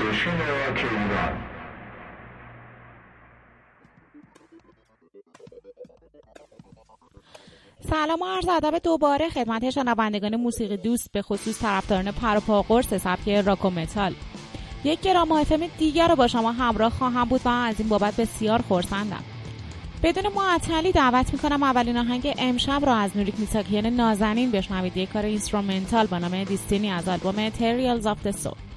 Station Rock ایران سلام و عرض ادب دوباره خدمت شنوندگان موسیقی دوست به خصوص طرفداران پروپا قرص سبک راک و متال. یک گرام FM دیگر رو با شما همراه خواهم بود و از این بابت بسیار خرسندم بدون معطلی دعوت می‌کنم اولین آهنگ امشب را از نوریک میساکیان نازنین بشنوید. یک کار instrumental با نام Destiny از آلبوم Trials of the Soul.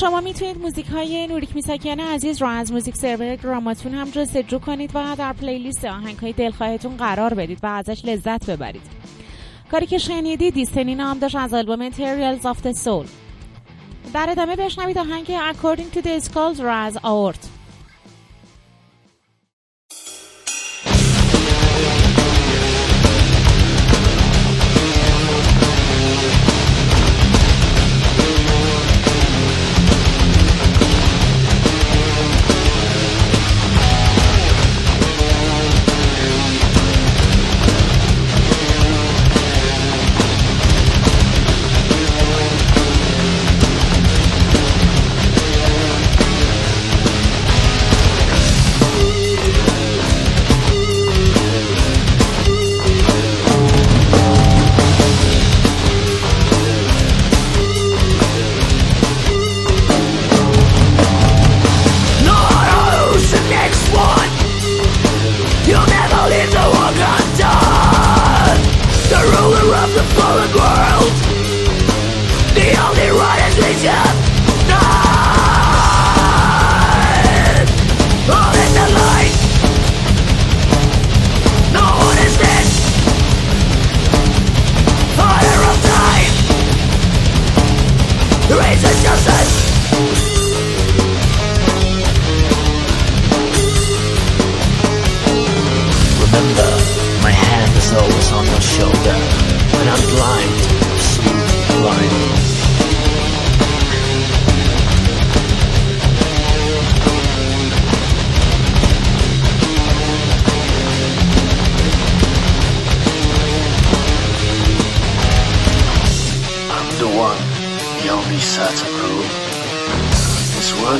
شما می‌تونید موزیک های نوریک میساکیان عزیز رو از موزیک سرور گراماتون هم جستجو کنید و در پلیلیست آهنگ های دلخواهتون قرار بدید و ازش لذت ببرید. کاری که شنیدید دیستنی نام داشت از آلبوم Materials of the Soul. در ادامه بشنوید آهنگ According to the Skulls رو از آورت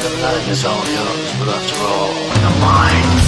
the pattern is all yours, but after all, the mind.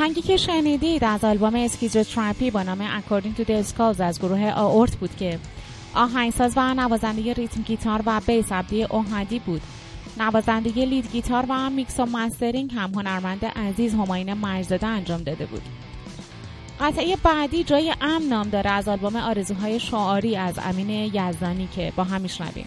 آهنگی که شنیدید از آلبوم Schizotherapy با نام to the Skulls از گروه آورت بود که آهنگساز و نوازنده rhythm guitar و bass عبدی اوحدی بود. نوازنده lead guitar و میکس و mastering هم هنرمند عزیز همایون مجدزاده انجام داده بود. قطعه بعدی جای امن نام داره از آلبوم آرزوهای شعاری از امین یزدانی که با هم میشنویم.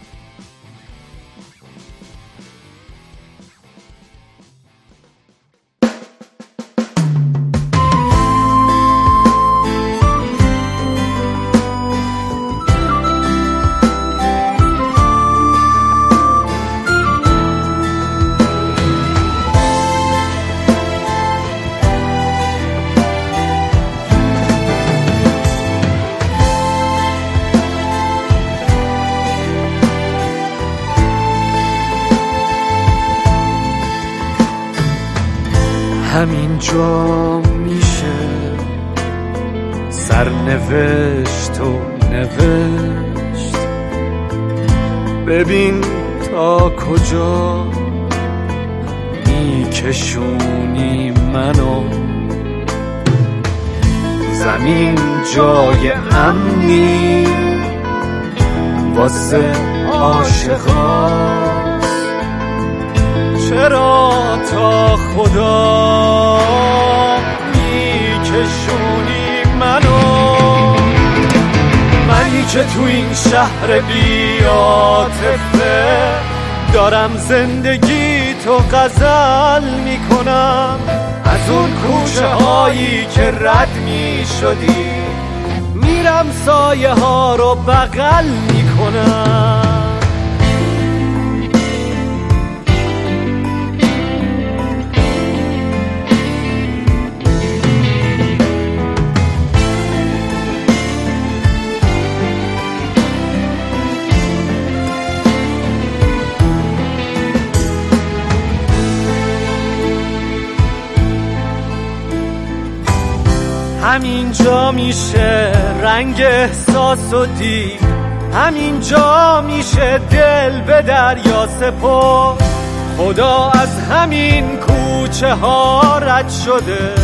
ببین تا کجا میکشونی منو. زمین جای امنی واسه عاشقان چرا که تو این شهر بیاتفه دارم زندگی تو غزل می‌کنم. از اون کوچه هایی که رد می‌شدی میرم سایه ها رو بغل می‌کنم. همینجا میشه رنگ احساس و دید. همینجا میشه دل به دریا سپر خدا از همین کوچه ها رد شده.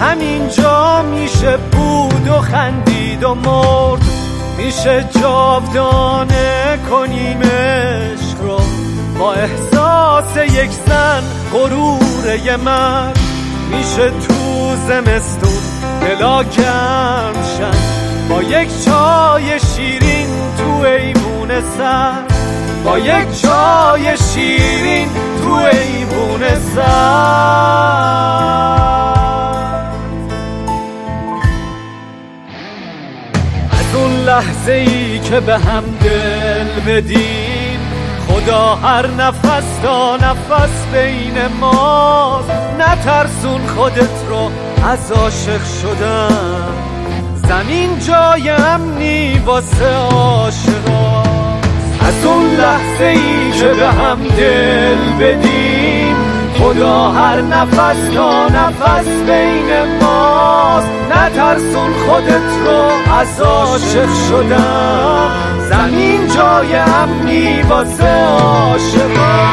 همینجا میشه بود و خندید و مرد. میشه جاودانه کنیم عشق رو. با احساس یک زن غرور مرد. میشه تو زمستون دلا گرم با یک چای شیرین تو ایمون سر. با یک چای شیرین تو ایمون سر. از اون لحظه ای که به هم دل بدیم خدا هر نفس تا نفس بین ماست. نترسون خودت رو از عاشق شدن. زمین جای امنی واسه عاشقا از اون لحظه ای که به هم دل بدیم. خدا هر نفس تا نفس بین ماست. نترسون خودت رو از عاشق شدن. زمین جای امنی واسه عاشقا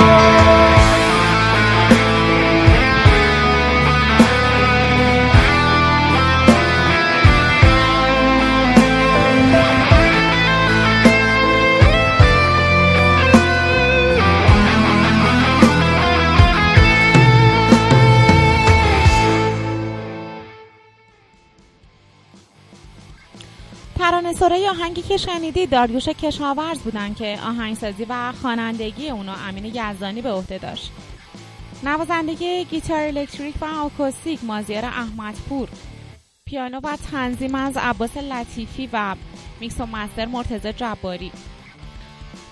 ترانه‌سرای آهنگی که شنیدید داریوش کشاورز بودن که آهنگسازی و خوانندگی اونو امین یزدانی به عهده داشت. نوازندگی گیتار الکتریک و آکوستیک مازیار احمدپور. پیانو و تنظیم از عباس لطیفی و میکس و master مرتضی جباری.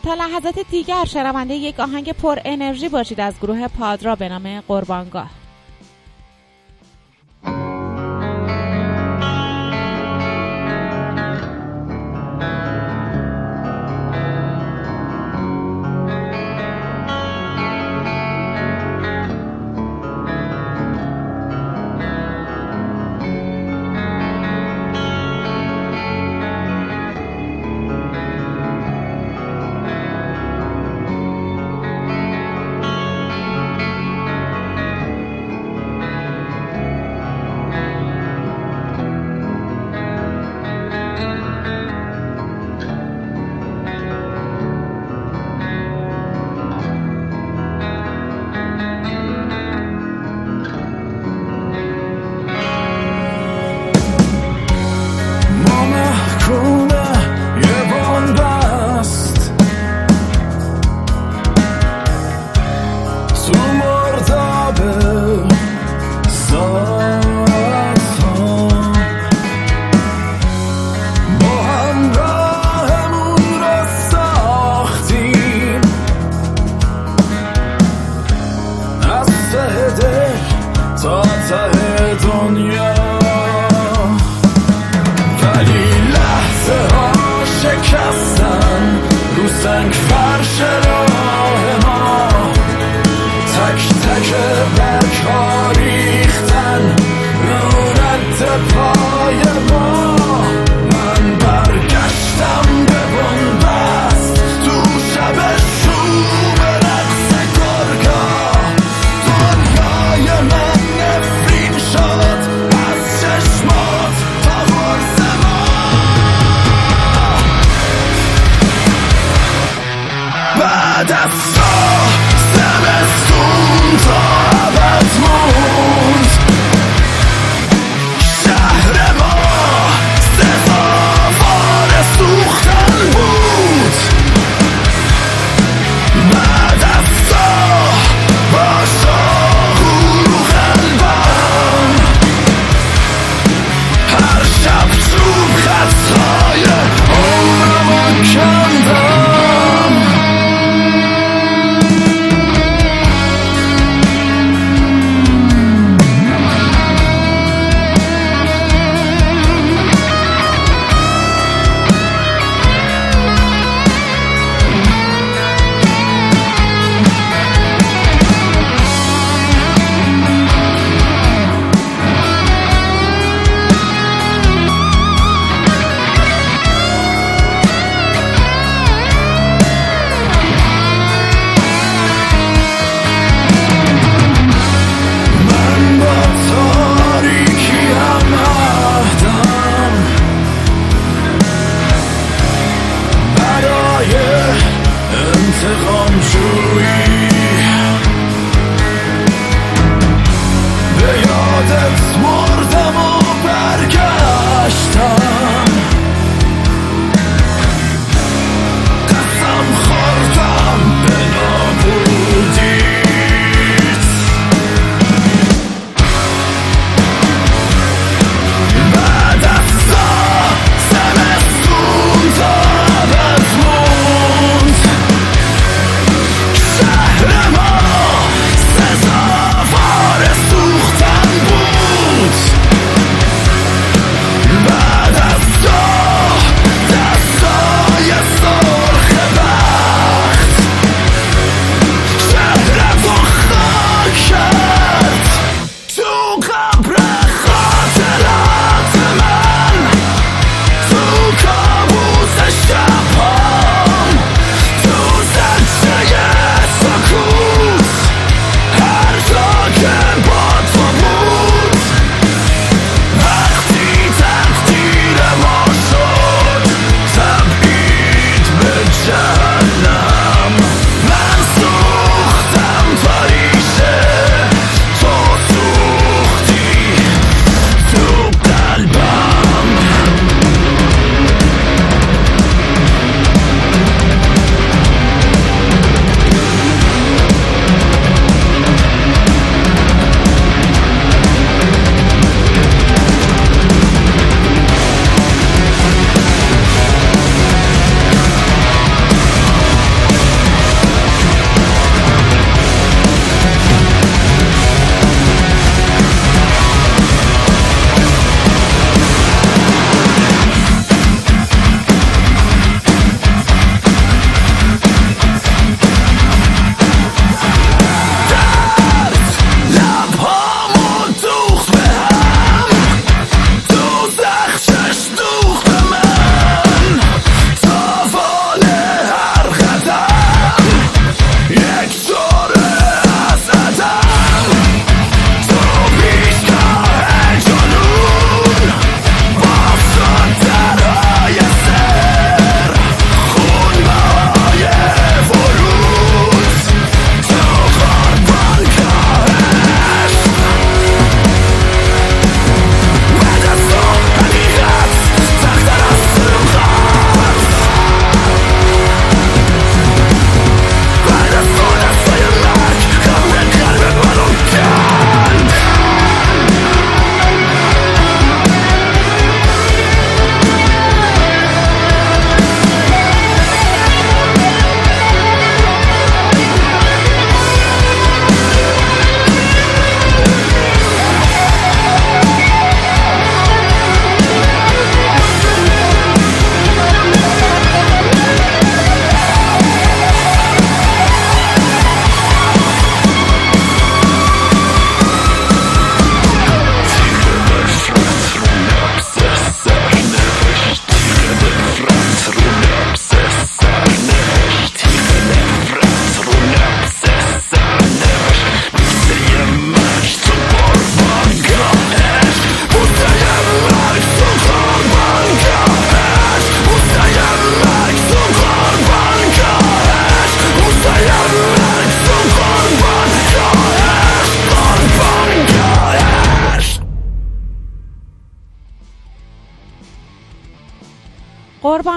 تا لحظات دیگر شنونده یک آهنگ پر انرژی باشید از گروه پادرا به نام قربانگاه.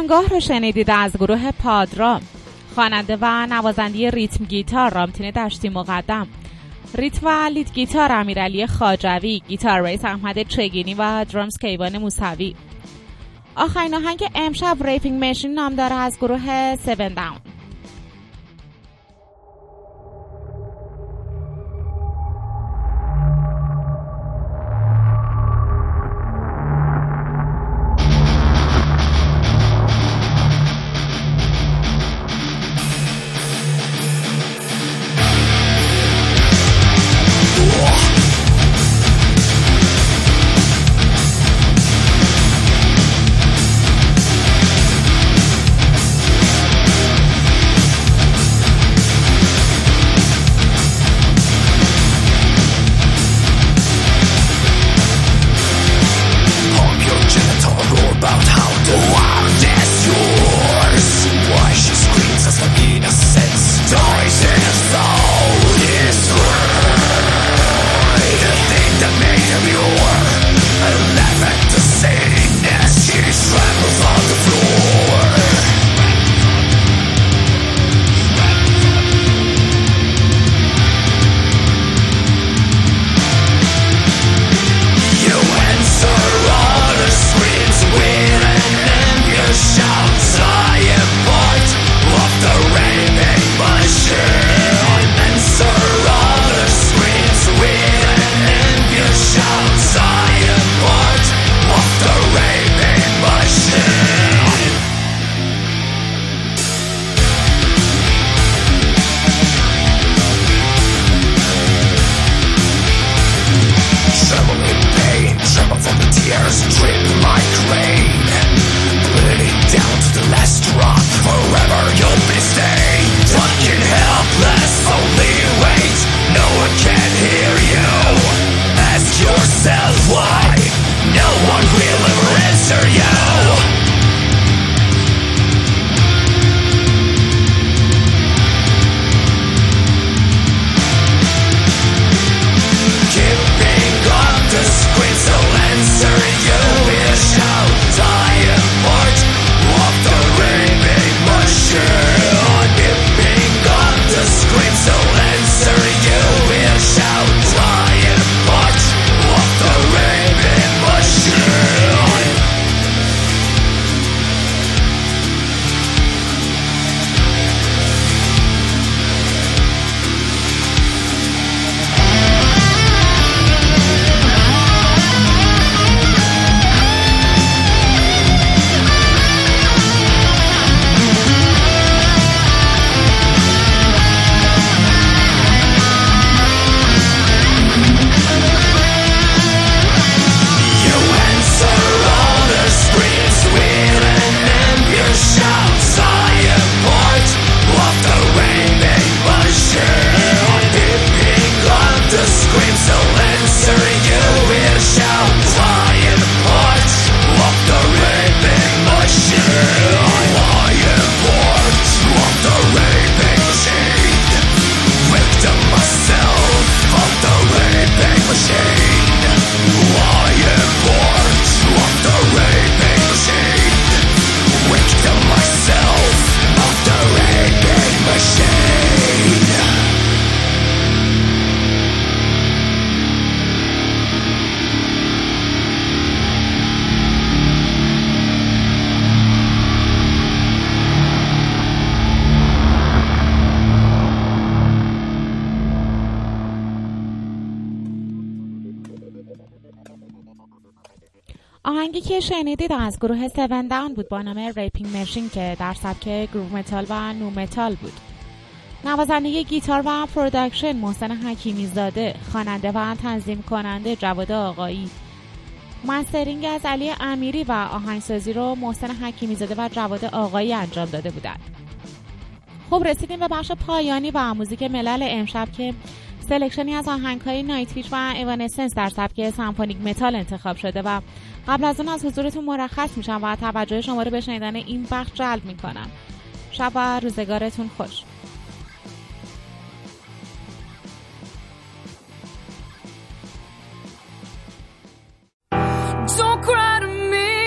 قربانگاه رو شنیدید از گروه پادرام. خواننده و نوازنده rhythm guitar رامتین دشتی مقدم. rhythm و lead guitar امیرعلی خاجوی گیتار bass احمد چگینی و drums کیوان موسوی. آخرین آهنگ امشب Reaping Machine نام داره از گروه 7 Down که شنیدید از گروه 7 Down بود با نام Reaping Machine که در سبک groove metal و nu metal بود. نوازنده گیتار و production محسن حکیمی زاده خواننده و تنظیم کننده جواد آقایی. mastering از علی امیری و آهنگسازی رو محسن حکیمی زاده و جواد آقایی انجام داده بودند. خب رسیدیم به بخش پایانی و موزیک ملل امشب که selection ی از آهنگ های Nightwish و Evanescence در سبک symphonic metal انتخاب شده و قبل از اون از حضورتون مرخص میشم و توجه شما رو به شنیدن این بخش جلب می‌کنم. شب و روزگارتون خوش. Don't cry to me.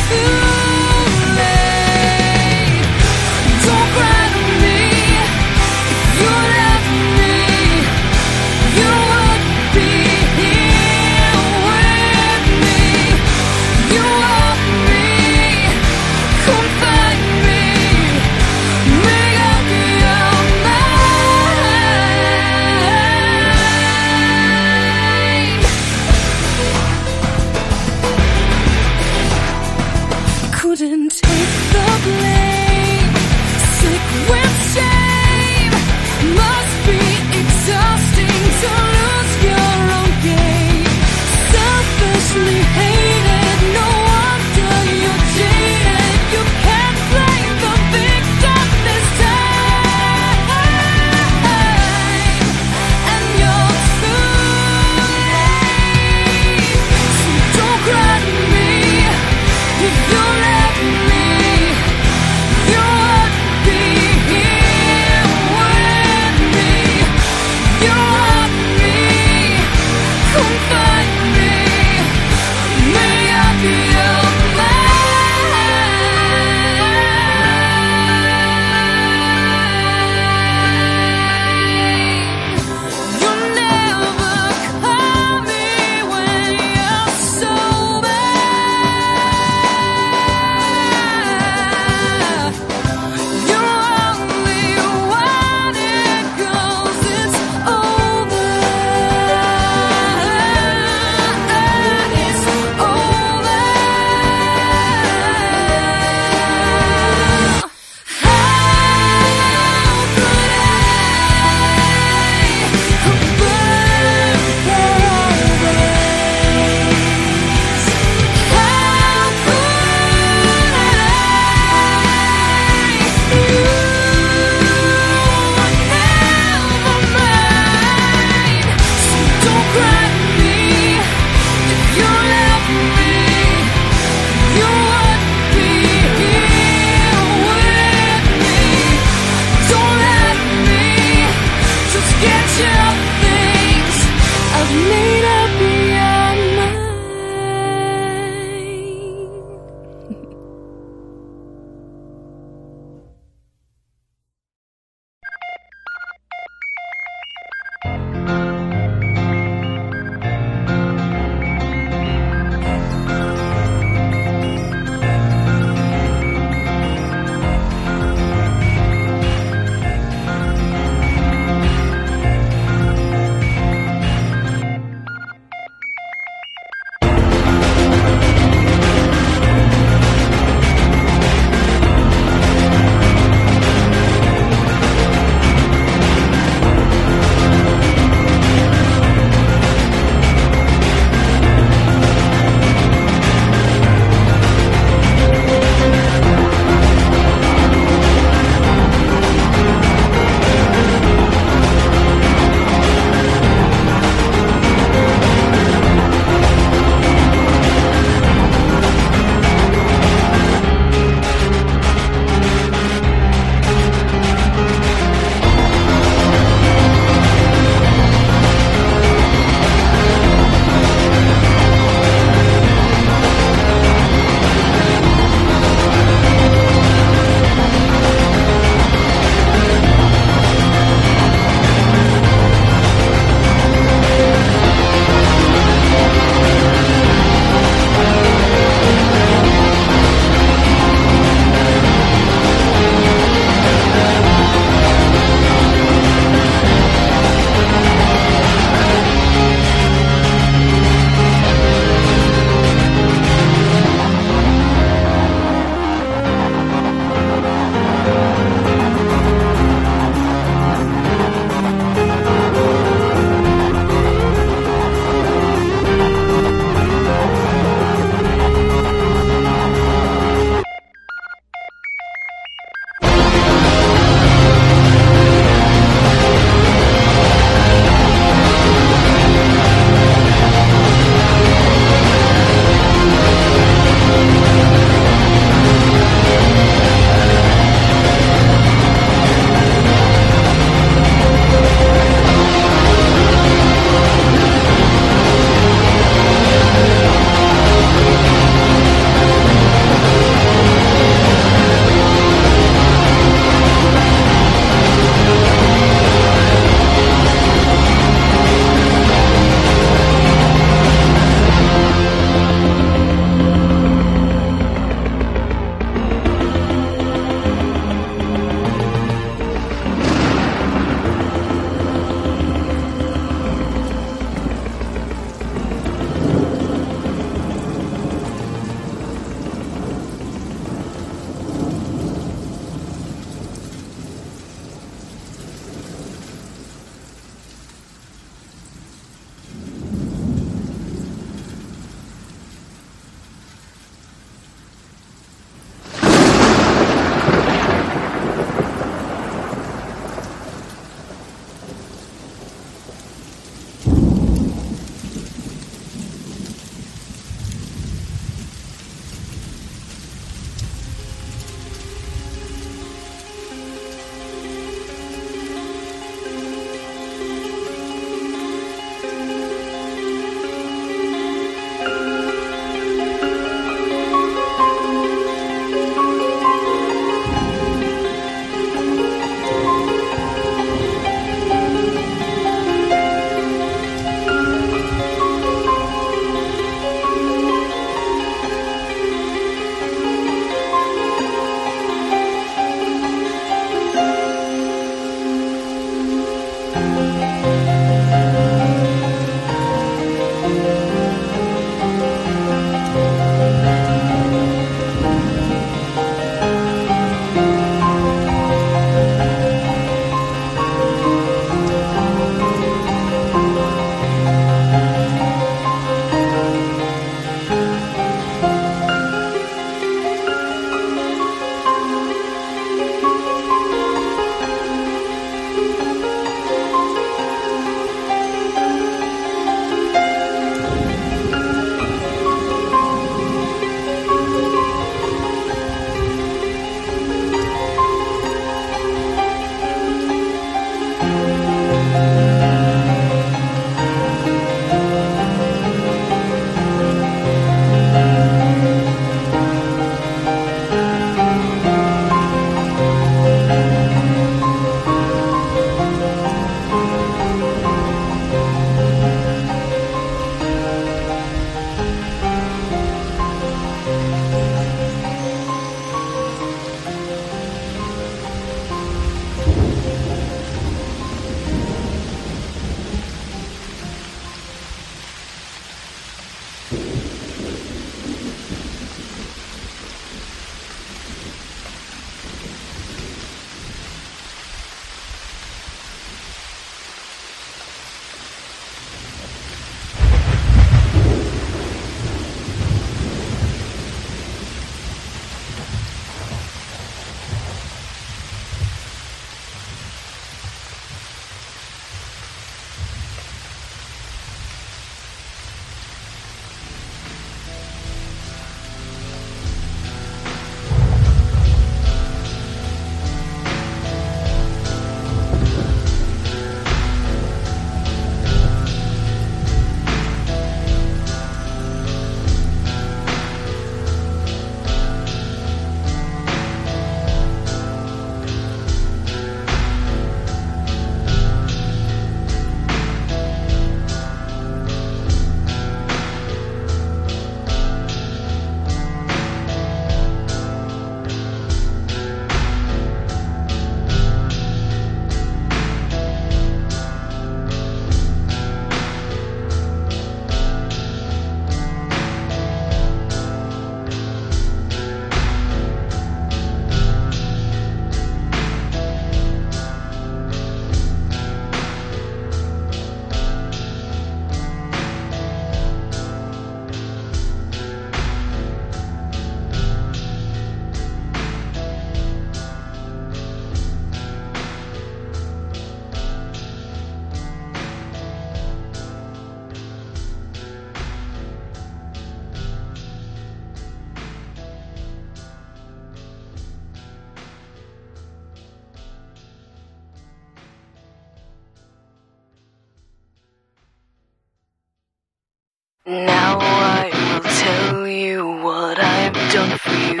Now I will tell you what I've done for you.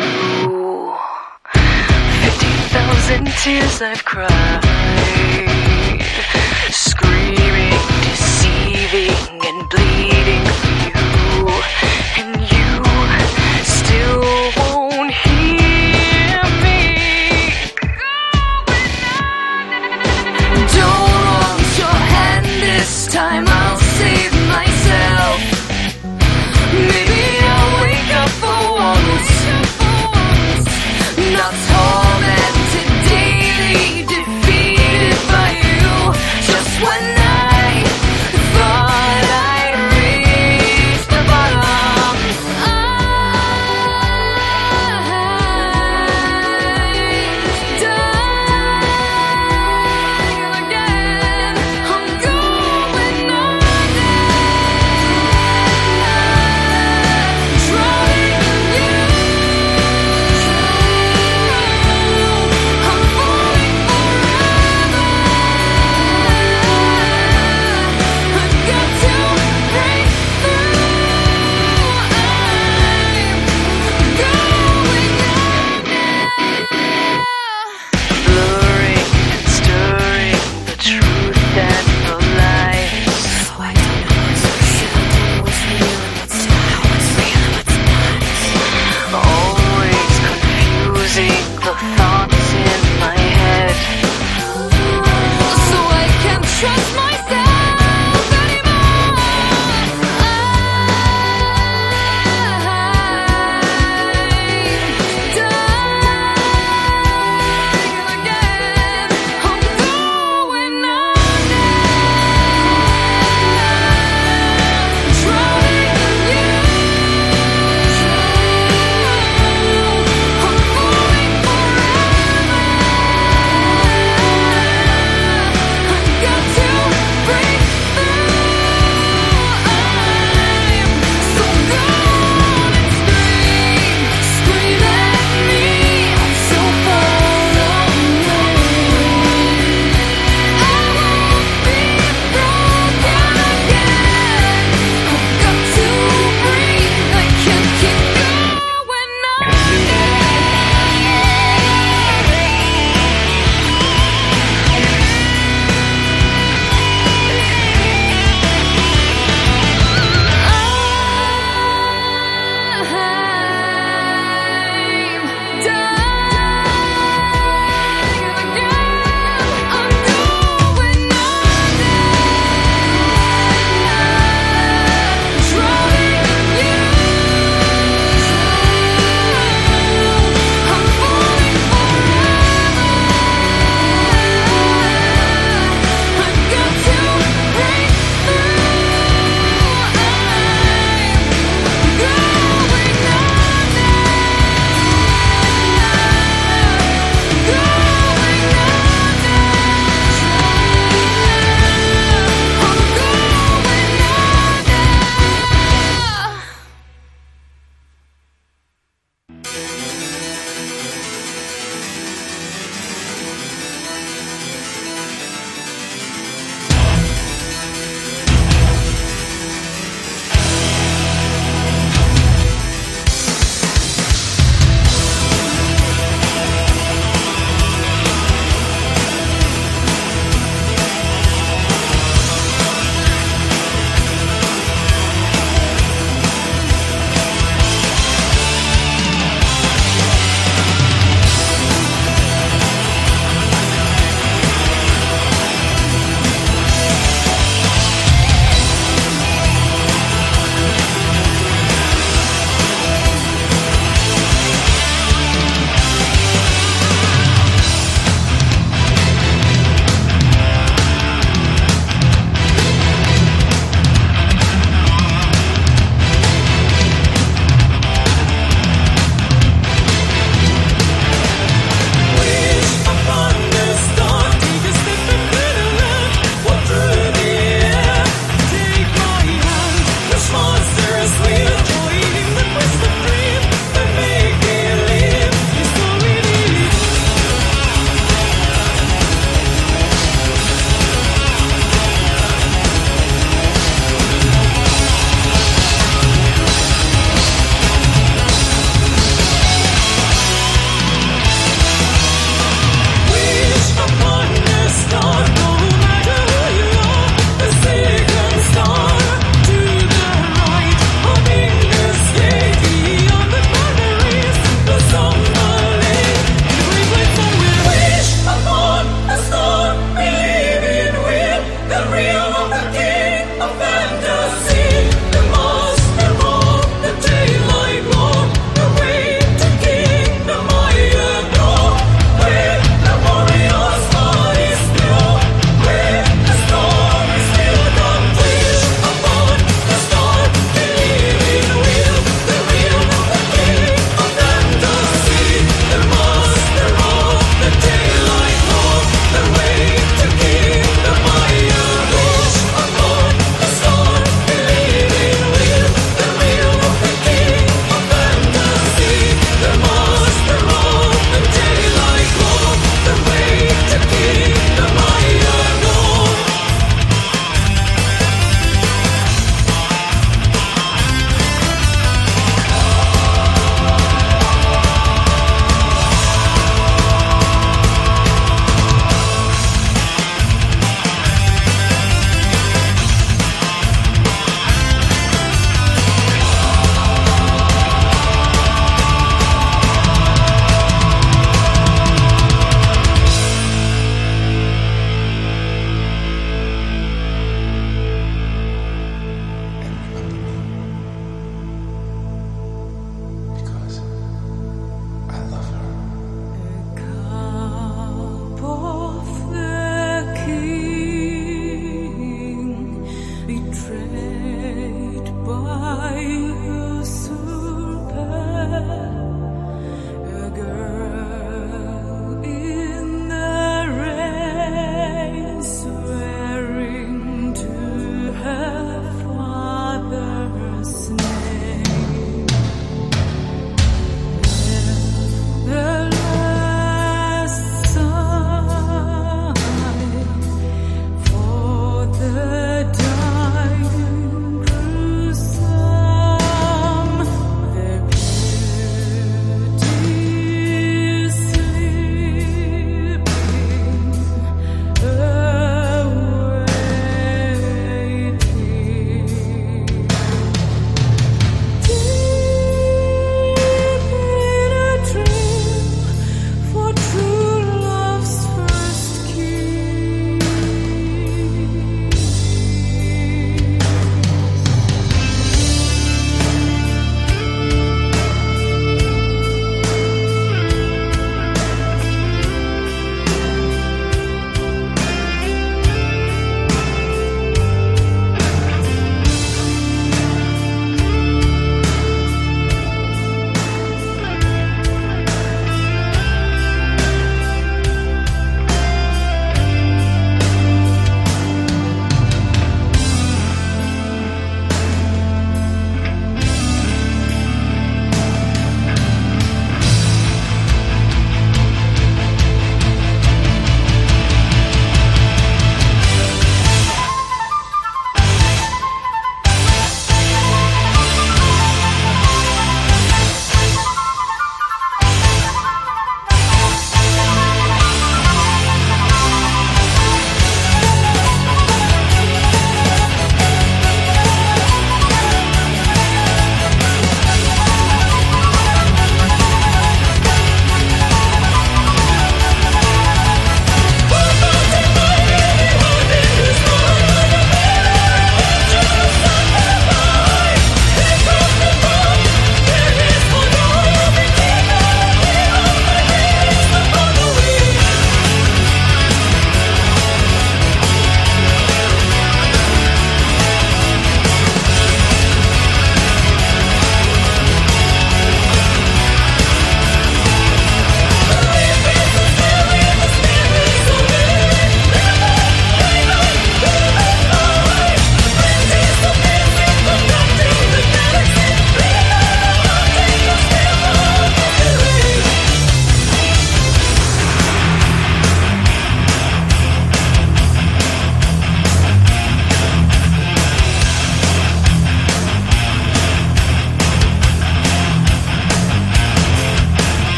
Fifty thousand tears I've cried, screaming, deceiving, and bleeding for you.